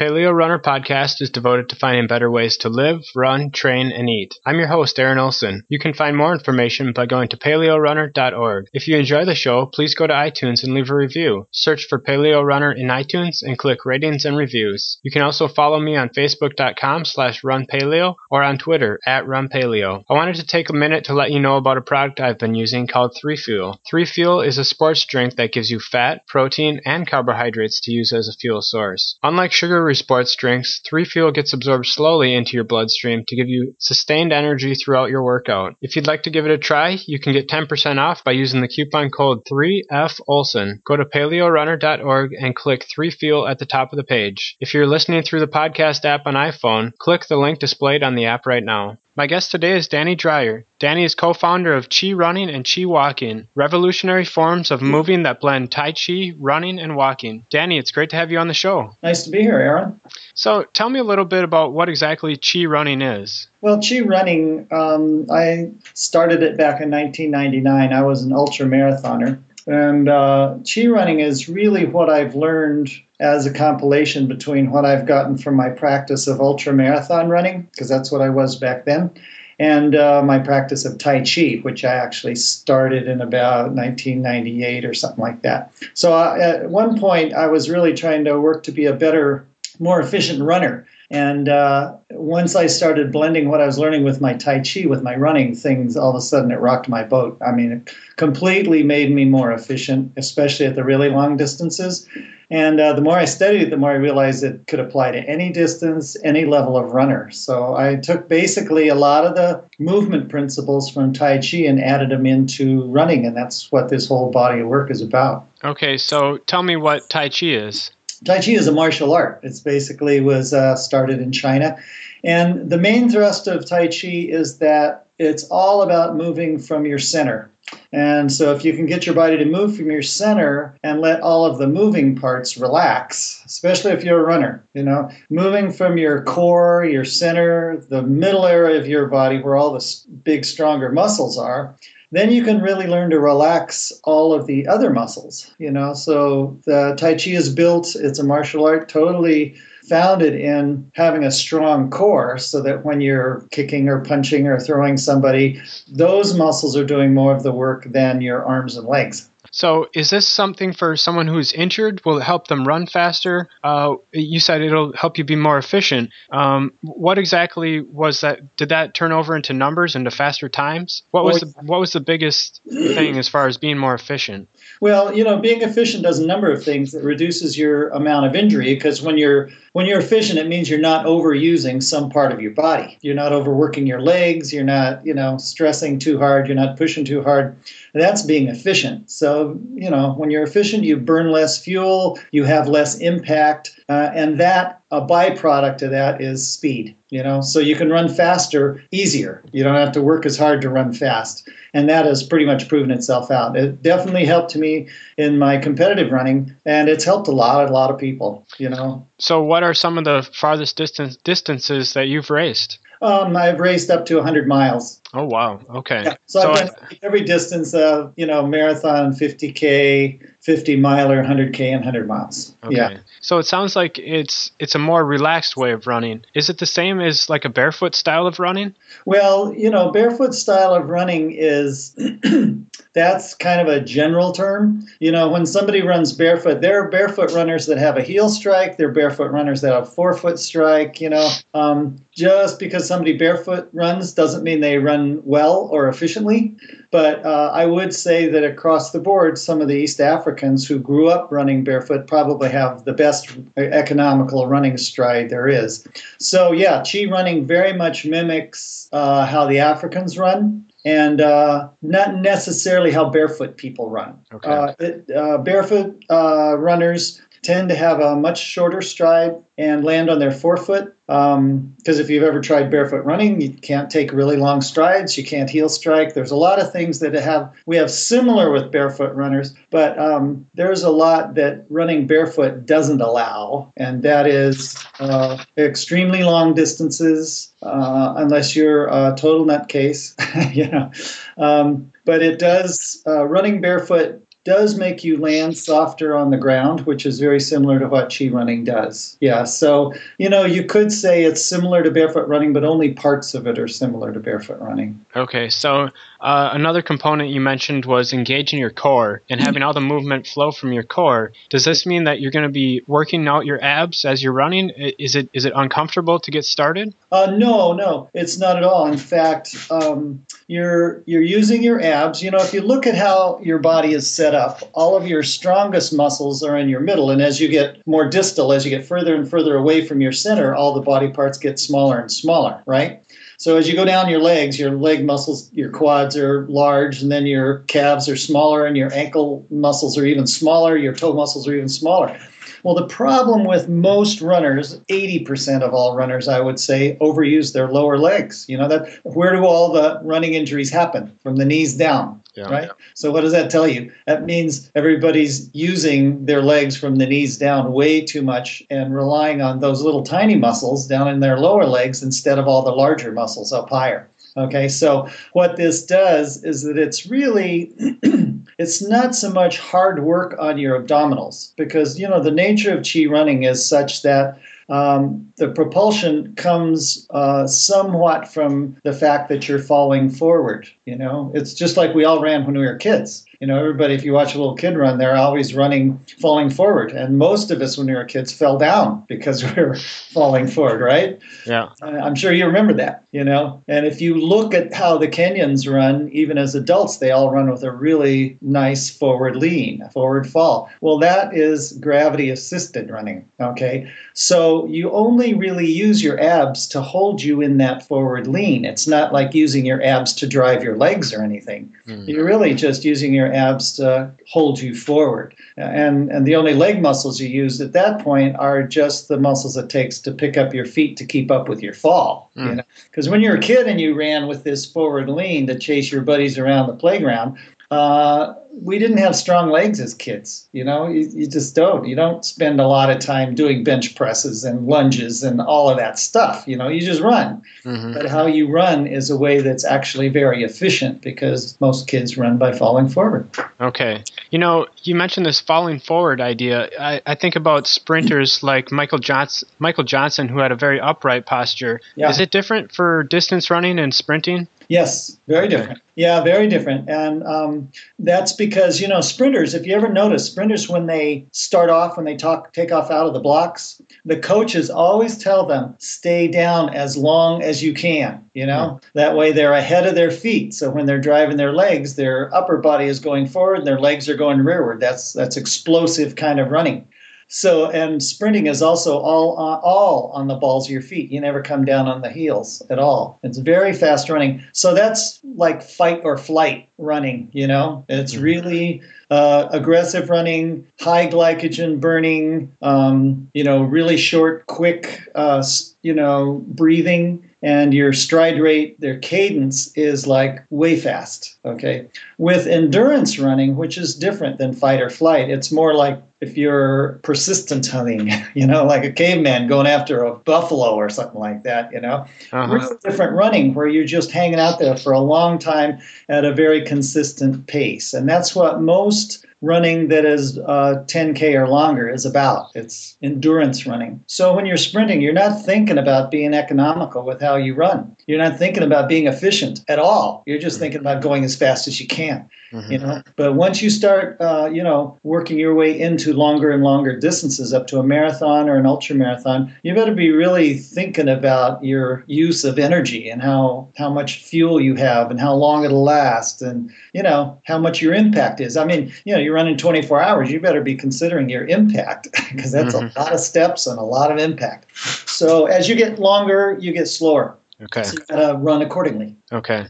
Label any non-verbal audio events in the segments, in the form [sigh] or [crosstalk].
Paleo Runner podcast is devoted to finding better ways to live, run, train, and eat. I'm your host, Aaron Olson. You can find more information by going to paleorunner.org. If you enjoy the show, please go to iTunes and leave a review. Search for Paleo Runner in iTunes and click ratings and reviews. You can also follow me on facebook.com slash runpaleo or on Twitter at runpaleo. I wanted to take a minute to let you know about a product I've been using called 3Fuel. 3Fuel is a sports drink that gives you fat, protein, and carbohydrates to use as a fuel source. Unlike sugary sports drinks, 3Fuel gets absorbed slowly into your bloodstream to give you sustained energy throughout your workout. If you'd like to give it a try, you can get 10% off by using the coupon code 3FOLSON. Go to paleorunner.org and click 3Fuel at the top of the page. If you're listening through the podcast app on iPhone, click the link displayed on the app right now. My guest today is Danny Dreyer. Danny is co-founder of Chi Running and Chi Walking, revolutionary forms of moving that blend Tai Chi, running, and walking. Danny, it's great to have you on the show. Nice to be here, Aaron. So, tell me a little bit about what exactly Chi Running is. Well, Chi Running, um, I started it back in 1999. I was an ultra marathoner. And uh, Chi Running is really what I've learned as a compilation between what I've gotten from my practice of ultra marathon running, because that's what I was back then, and uh, my practice of Tai Chi, which I actually started in about 1998 or something like that. So uh, at one point, I was really trying to work to be a better, more efficient runner. And uh, once I started blending what I was learning with my Tai Chi, with my running, things all of a sudden it rocked my boat. I mean, it completely made me more efficient, especially at the really long distances. And uh, the more I studied it, the more I realized it could apply to any distance, any level of runner. So I took basically a lot of the movement principles from Tai Chi and added them into running. And that's what this whole body of work is about. Okay, so tell me what Tai Chi is. Tai Chi is a martial art. It's basically was uh, started in China, and the main thrust of Tai Chi is that it's all about moving from your center. And so, if you can get your body to move from your center and let all of the moving parts relax, especially if you're a runner, you know, moving from your core, your center, the middle area of your body where all the big, stronger muscles are, then you can really learn to relax all of the other muscles you know? So the tai chi is built it's a martial art totally founded in having a strong core so that when you're kicking or punching or throwing somebody those muscles are doing more of the work than your arms and legs so, is this something for someone who's injured? Will it help them run faster? Uh, you said it'll help you be more efficient. Um, what exactly was that? Did that turn over into numbers, into faster times? What was the what was the biggest thing as far as being more efficient? Well, you know, being efficient does a number of things. It reduces your amount of injury because when you're when you're efficient, it means you're not overusing some part of your body. You're not overworking your legs. You're not, you know, stressing too hard. You're not pushing too hard. That's being efficient. So, you know, when you're efficient, you burn less fuel, you have less impact, uh, and that a byproduct of that is speed. You know, so you can run faster, easier. You don't have to work as hard to run fast, and that has pretty much proven itself out. It definitely helped me in my competitive running, and it's helped a lot, a lot of people. You know. So, what are some of the farthest distance distances that you've raced? Um, I've raced up to 100 miles. Oh wow! Okay. Yeah. So, so I've done I, every distance of you know marathon, 50k, 50 miler, 100k, and 100 miles. Okay. Yeah. So it sounds like it's it's a more relaxed way of running. Is it the same as like a barefoot style of running? Well, you know, barefoot style of running is [clears throat] that's kind of a general term. You know, when somebody runs barefoot, there are barefoot runners that have a heel strike. There are barefoot runners that have a forefoot strike. You know, um, just because somebody barefoot runs doesn't mean they run well or efficiently. But uh, I would say that across the board, some of the East Africans who grew up running barefoot probably have the best economical running stride there is. So, yeah, Chi running very much mimics uh, how the Africans run and uh, not necessarily how barefoot people run. Okay. Uh, it, uh, barefoot uh, runners tend to have a much shorter stride and land on their forefoot. Because um, if you've ever tried barefoot running, you can't take really long strides. You can't heel strike. There's a lot of things that have we have similar with barefoot runners, but um, there's a lot that running barefoot doesn't allow, and that is uh, extremely long distances, uh, unless you're a total nutcase, [laughs] you know. Um, but it does uh, running barefoot does make you land softer on the ground, which is very similar to what chi running does. Yeah, so you know you could say it's similar to barefoot running, but only parts of it are similar to barefoot running. Okay, so uh, another component you mentioned was engaging your core and [clears throat] having all the movement flow from your core. Does this mean that you're going to be working out your abs as you're running? Is it is it uncomfortable to get started? Uh, no, no, it's not at all. In fact, um, you're you're using your abs. You know, if you look at how your body is set up, all of your strongest muscles are in your middle, and as you get more distal, as you get further and further away from your center, all the body parts get smaller and smaller, right? So as you go down your legs, your leg muscles, your quads are large, and then your calves are smaller, and your ankle muscles are even smaller, your toe muscles are even smaller. Well, the problem with most runners, 80% of all runners, I would say, overuse their lower legs. You know that where do all the running injuries happen? From the knees down. Yeah, right? Yeah. So what does that tell you? That means everybody's using their legs from the knees down way too much and relying on those little tiny muscles down in their lower legs instead of all the larger muscles up higher. Okay, so what this does is that it's really [clears throat] it's not so much hard work on your abdominals because you know the nature of chi running is such that um, the propulsion comes uh, somewhat from the fact that you're falling forward. You know, it's just like we all ran when we were kids. You know, everybody, if you watch a little kid run, they're always running, falling forward. And most of us, when we were kids, fell down because [laughs] we were falling forward, right? Yeah. I'm sure you remember that, you know. And if you look at how the Kenyans run, even as adults, they all run with a really nice forward lean, forward fall. Well, that is gravity assisted running, okay? So you only really use your abs to hold you in that forward lean. It's not like using your abs to drive your legs or anything. Mm. You're really just using your abs to hold you forward. And, and the only leg muscles you use at that point are just the muscles it takes to pick up your feet to keep up with your fall. Mm. You know? Because when you're a kid and you ran with this forward lean to chase your buddies around the playground, uh, we didn't have strong legs as kids. You know, you, you, just don't. You don't spend a lot of time doing bench presses and lunges and all of that stuff. You know, you just run. Mm-hmm. But how you run is a way that's actually very efficient because most kids run by falling forward. Okay. You know, you mentioned this falling forward idea. I, I think about sprinters [laughs] like Michael Johnson, Michael Johnson, who had a very upright posture. Yeah. Is it different for distance running and sprinting? Yes, very different. Yeah, very different. And um, that's because, you know, sprinters, if you ever notice, sprinters, when they start off, when they talk, take off out of the blocks, the coaches always tell them, stay down as long as you can, you know? Yeah. That way they're ahead of their feet. So when they're driving their legs, their upper body is going forward and their legs are going rearward. That's, that's explosive kind of running. So, and sprinting is also all uh, all on the balls of your feet. You never come down on the heels at all. It's very fast running. So that's like fight or flight running. You know, it's mm-hmm. really uh, aggressive running, high glycogen burning. Um, you know, really short, quick. Uh, you know, breathing and your stride rate, their cadence is like way fast. Okay. With endurance running, which is different than fight or flight, it's more like if you're persistent hunting, [laughs] you know, like a caveman going after a buffalo or something like that, you know, uh-huh. different running where you're just hanging out there for a long time at a very consistent pace. And that's what most running that is uh, 10K or longer is about. It's endurance running. So when you're sprinting, you're not thinking about being economical with how you run. You're not thinking about being efficient at all. You're just thinking about going as fast as you can. Mm-hmm. You know, but once you start, uh, you know, working your way into longer and longer distances, up to a marathon or an ultra marathon, you better be really thinking about your use of energy and how how much fuel you have and how long it'll last, and you know how much your impact is. I mean, you know, you're running 24 hours, you better be considering your impact [laughs] because that's mm-hmm. a lot of steps and a lot of impact. So as you get longer, you get slower. Okay. So you gotta run accordingly. Okay.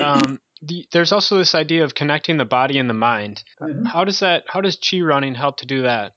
Um, the, there's also this idea of connecting the body and the mind. Mm-hmm. How does that? How does chi running help to do that?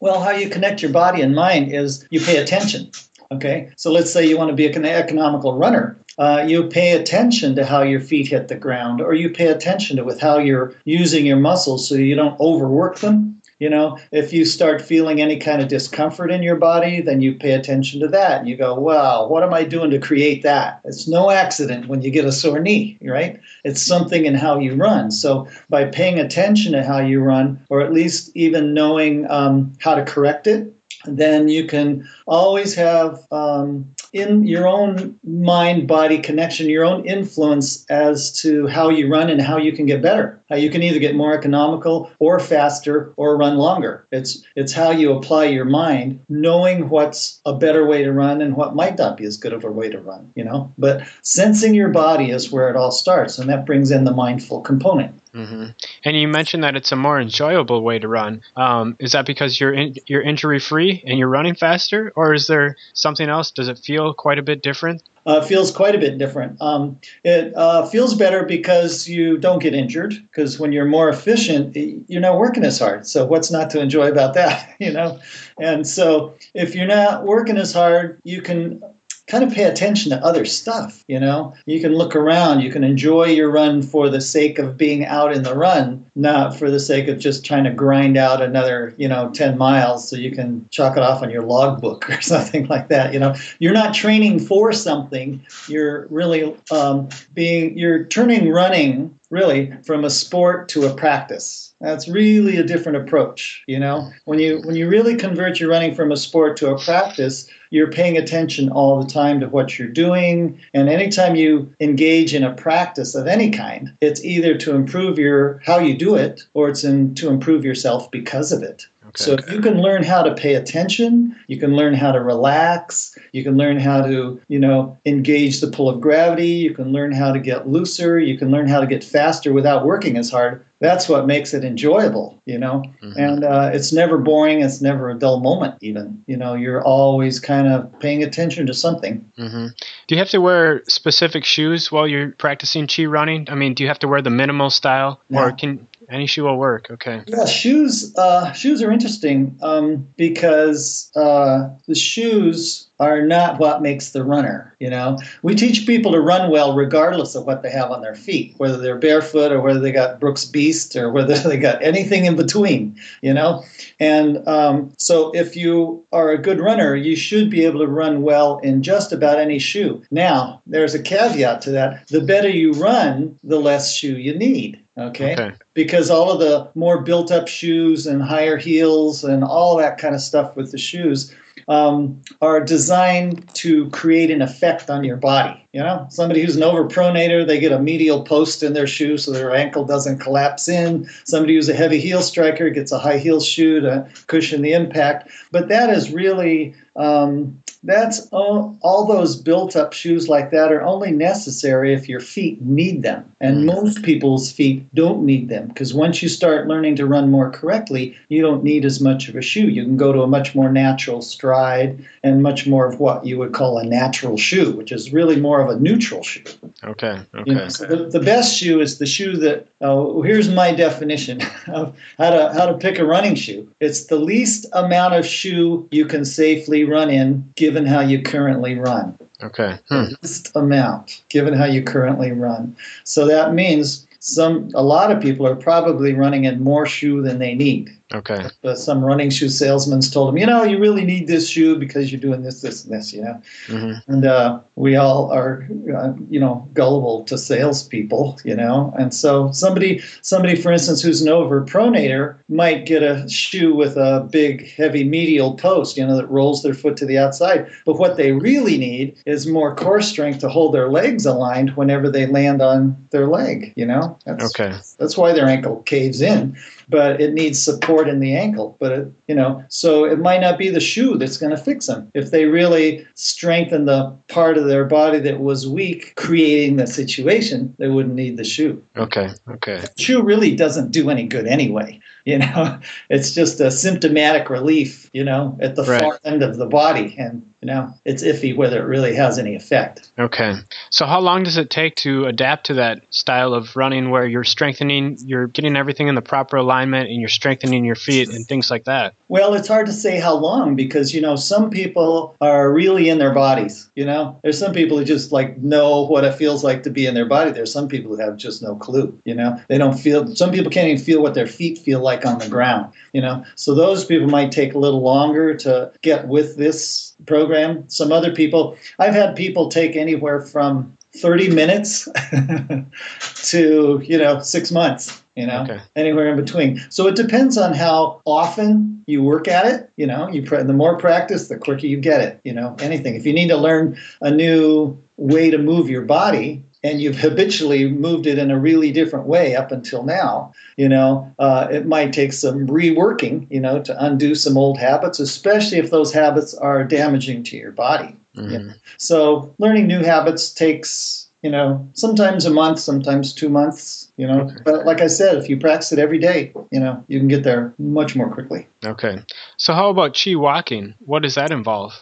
Well, how you connect your body and mind is you pay attention. Okay, so let's say you want to be an economical runner. Uh, you pay attention to how your feet hit the ground, or you pay attention to with how you're using your muscles so you don't overwork them You know, if you start feeling any kind of discomfort in your body, then you pay attention to that and you go, wow, what am I doing to create that? It's no accident when you get a sore knee, right? It's something in how you run. So by paying attention to how you run, or at least even knowing um, how to correct it, then you can always have um, in your own mind body connection, your own influence as to how you run and how you can get better. How you can either get more economical or faster or run longer. It's it's how you apply your mind, knowing what's a better way to run and what might not be as good of a way to run. You know, but sensing your body is where it all starts, and that brings in the mindful component. Mm-hmm. And you mentioned that it's a more enjoyable way to run. Um, is that because you're in, you're injury free and you're running faster, or is there something else? Does it feel quite a bit different? Uh, feels quite a bit different. Um, it uh, feels better because you don't get injured. Because when you're more efficient, you're not working as hard. So what's not to enjoy about that, [laughs] you know? And so if you're not working as hard, you can kind of pay attention to other stuff. You know, you can look around, you can enjoy your run for the sake of being out in the run, not for the sake of just trying to grind out another, you know, 10 miles so you can chalk it off on your logbook [laughs] or something like that. You know, you're not training for something, you're really um, being, you're turning running really from a sport to a practice that's really a different approach, you know. When you when you really convert your running from a sport to a practice, you're paying attention all the time to what you're doing, and anytime you engage in a practice of any kind, it's either to improve your how you do it or it's in, to improve yourself because of it. Okay. So if you can learn how to pay attention, you can learn how to relax, you can learn how to, you know, engage the pull of gravity, you can learn how to get looser, you can learn how to get faster without working as hard. That's what makes it enjoyable, you know. Mm-hmm. And uh, it's never boring. It's never a dull moment. Even, you know, you're always kind of paying attention to something. Mm-hmm. Do you have to wear specific shoes while you're practicing chi running? I mean, do you have to wear the minimal style, no. or can any shoe will work. Okay. Yeah, shoes. Uh, shoes are interesting um, because uh, the shoes are not what makes the runner. You know, we teach people to run well regardless of what they have on their feet, whether they're barefoot or whether they got Brooks Beast or whether [laughs] they got anything in between. You know, and um, so if you are a good runner, you should be able to run well in just about any shoe. Now, there's a caveat to that: the better you run, the less shoe you need. Okay? okay? Because all of the more built up shoes and higher heels and all that kind of stuff with the shoes um, are designed to create an effect on your body. You know, somebody who's an overpronator, they get a medial post in their shoe so their ankle doesn't collapse in. Somebody who's a heavy heel striker gets a high heel shoe to cushion the impact. But that is really um, that's all, all, those built up shoes like that are only necessary if your feet need them. And most people's feet don't need them because once you start learning to run more correctly, you don't need as much of a shoe. You can go to a much more natural stride and much more of what you would call a natural shoe, which is really more of a neutral shoe. Okay. Okay. You know, so the, the, best shoe is the shoe that. Uh, here's my definition [laughs] of how to how to pick a running shoe. It's the least amount of shoe you can safely run in, given how you currently run. Okay. Hmm. Least amount, given how you currently run. So that means some a lot of people are probably running in more shoe than they need. Okay. But some running shoe salesman told him, you know, you really need this shoe because you're doing this, this, and this, you know. Mm-hmm. And uh, we all are, uh, you know, gullible to salespeople, you know. And so somebody, somebody, for instance, who's an overpronator might get a shoe with a big, heavy medial post, you know, that rolls their foot to the outside. But what they really need is more core strength to hold their legs aligned whenever they land on their leg, you know. That's, okay. That's why their ankle caves in but it needs support in the ankle. But it, you know, so it might not be the shoe that's going to fix them. If they really strengthen the part of their body that was weak, creating the situation, they wouldn't need the shoe. Okay. Okay. The shoe really doesn't do any good anyway. You know, [laughs] it's just a symptomatic relief. You know, at the right. far end of the body, and you know, it's iffy whether it really has any effect. Okay. So how long does it take to adapt to that style of running where you're strengthening, you're getting everything in the proper alignment and you're strengthening your feet and things like that? Well, it's hard to say how long because, you know, some people are really in their bodies, you know. There's some people who just like know what it feels like to be in their body. There's some people who have just no clue, you know. They don't feel some people can't even feel what their feet feel like like on the ground. You know, so those people might take a little longer to get with this program. Some other people, I've had people take anywhere from 30 minutes [laughs] to you know six months you know okay. anywhere in between so it depends on how often you work at it you know you the more practice the quicker you get it you know anything if you need to learn a new way to move your body and you've habitually moved it in a really different way up until now, you know, uh, it might take some reworking, you know, to undo some old habits, especially if those habits are damaging to your body. Mm-hmm. You know? So learning new habits takes, you know, sometimes a month, sometimes two months, you know. Okay. But like I said, if you practice it every day, you know, you can get there much more quickly. Okay. So how about chi walking? What does that involve?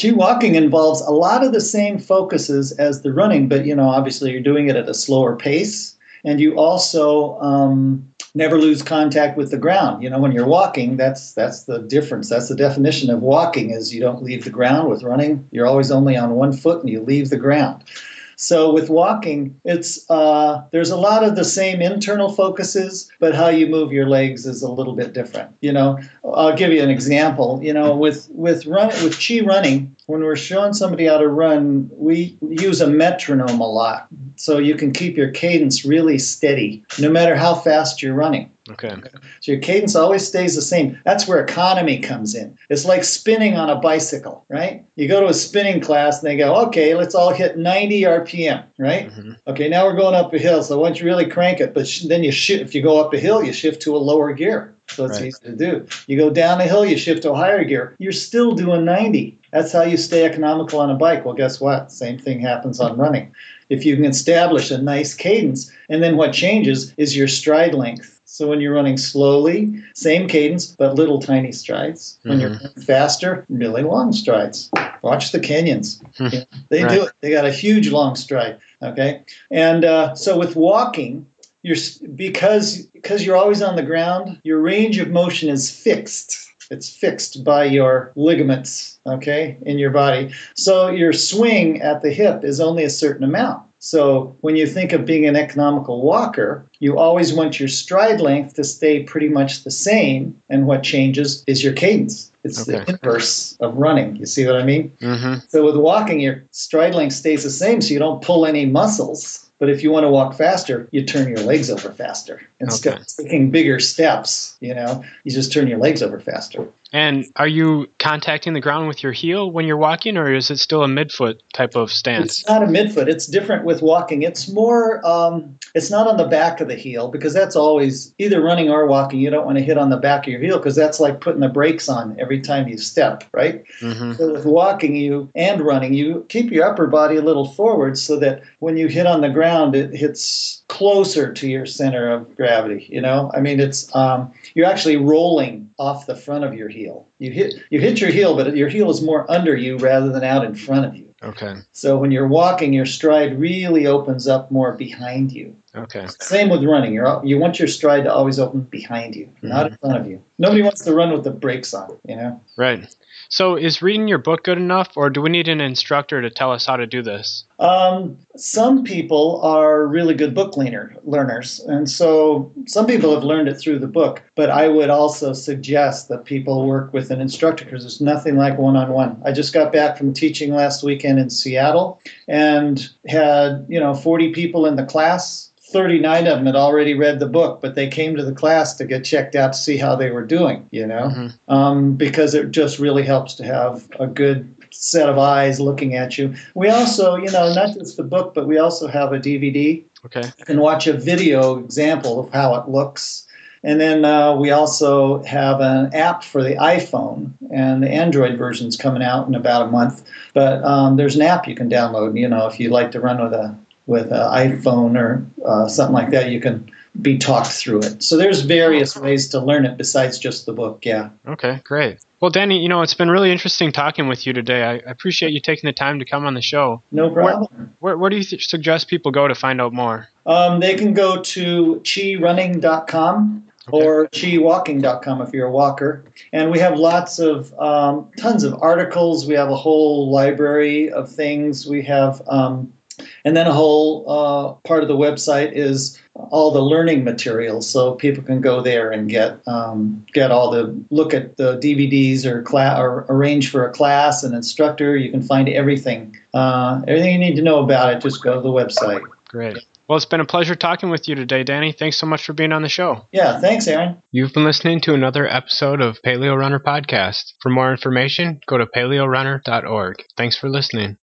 Chi walking involves a lot of the same focuses as the running, but you know, obviously you're doing it at a slower pace, and you also um, never lose contact with the ground. You know, when you're walking, that's that's the difference. That's the definition of walking is you don't leave the ground. With running, you're always only on one foot and you leave the ground. So with walking, it's uh, there's a lot of the same internal focuses, but how you move your legs is a little bit different. You know, I'll give you an example. You know, with with run with chi running, when we're showing somebody how to run, we use a metronome a lot, so you can keep your cadence really steady, no matter how fast you're running. Okay. So your cadence always stays the same. That's where economy comes in. It's like spinning on a bicycle, right? You go to a spinning class and they go, okay, let's all hit 90 RPM, right? Mm-hmm. Okay, now we're going up a hill. So once you really crank it, but sh- then you shift, if you go up a hill, you shift to a lower gear. So it's right. easy to do. You go down a hill, you shift to a higher gear. You're still doing 90. That's how you stay economical on a bike. Well, guess what? Same thing happens on running. If you can establish a nice cadence, and then what changes is your stride length so when you're running slowly, same cadence, but little tiny strides. When mm-hmm. you're faster, really long strides. Watch the Kenyans. Hmm. they right. do it. They got a huge long stride. Okay, and uh, so with walking, you're because because you're always on the ground. Your range of motion is fixed. It's fixed by your ligaments, okay, in your body. So your swing at the hip is only a certain amount. So when you think of being an economical walker, you always want your stride length to stay pretty much the same, and what changes is your cadence. It's okay. the inverse of running. You see what I mean? Mm-hmm. So with walking, your stride length stays the same, so you don't pull any muscles. But if you want to walk faster, you turn your legs over faster. Instead okay. of taking bigger steps, you know, you just turn your legs over faster. And are you contacting the ground with your heel when you're walking, or is it still a midfoot type of stance? It's not a midfoot. It's different with walking. It's more, um, it's not on the back of the heel because that's always either running or walking. You don't want to hit on the back of your heel because that's like putting the brakes on every time you step, right? Mm-hmm. So with walking you and running, you keep your upper body a little forward so that when you hit on the ground, it hits closer to your center of gravity. You know, I mean, it's um, you're actually rolling off the front of your heel. You hit you hit your heel, but your heel is more under you rather than out in front of you. Okay. So when you're walking, your stride really opens up more behind you. Okay. Same with running. You're, you want your stride to always open behind you, mm-hmm. not in front of you. Nobody wants to run with the brakes on, you know? Right. So, is reading your book good enough, or do we need an instructor to tell us how to do this? Um, some people are really good book learner, learners, and so some people have learned it through the book. But I would also suggest that people work with an instructor because there's nothing like one-on-one. I just got back from teaching last weekend in Seattle and had you know 40 people in the class 39 of them had already read the book, but they came to the class to get checked out to see how they were doing, you know, mm-hmm. um, because it just really helps to have a good set of eyes looking at you. We also, you know, not just the book, but we also have a DVD. Okay. You can watch a video example of how it looks. And then uh, we also have an app for the iPhone, and the Android version's coming out in about a month. But um, there's an app you can download. You know, if you like to run with a with an iPhone or uh, something like that, you can be talked through it. So there's various ways to learn it besides just the book. Yeah. Okay, great. Well, Danny, you know, it's been really interesting talking with you today. I appreciate you taking the time to come on the show. No problem. Where, where, where do you th- suggest people go to find out more? Um, they can go to chirunning.com Okay. or chiwalking.com if you're a walker. And we have lots of, um, tons of articles. We have a whole library of things. We have um, And then a whole uh, part of the website is all the learning materials, so people can go there and get um, get all the look at the DVDs or class or arrange for a class, an instructor. You can find everything, uh, everything you need to know about it. Just go to the website. Great. Well, it's been a pleasure talking with you today, Danny. Thanks so much for being on the show. Yeah, thanks, Aaron. You've been listening to another episode of Paleo Runner Podcast. For more information, go to paleorunner.org. Thanks for listening.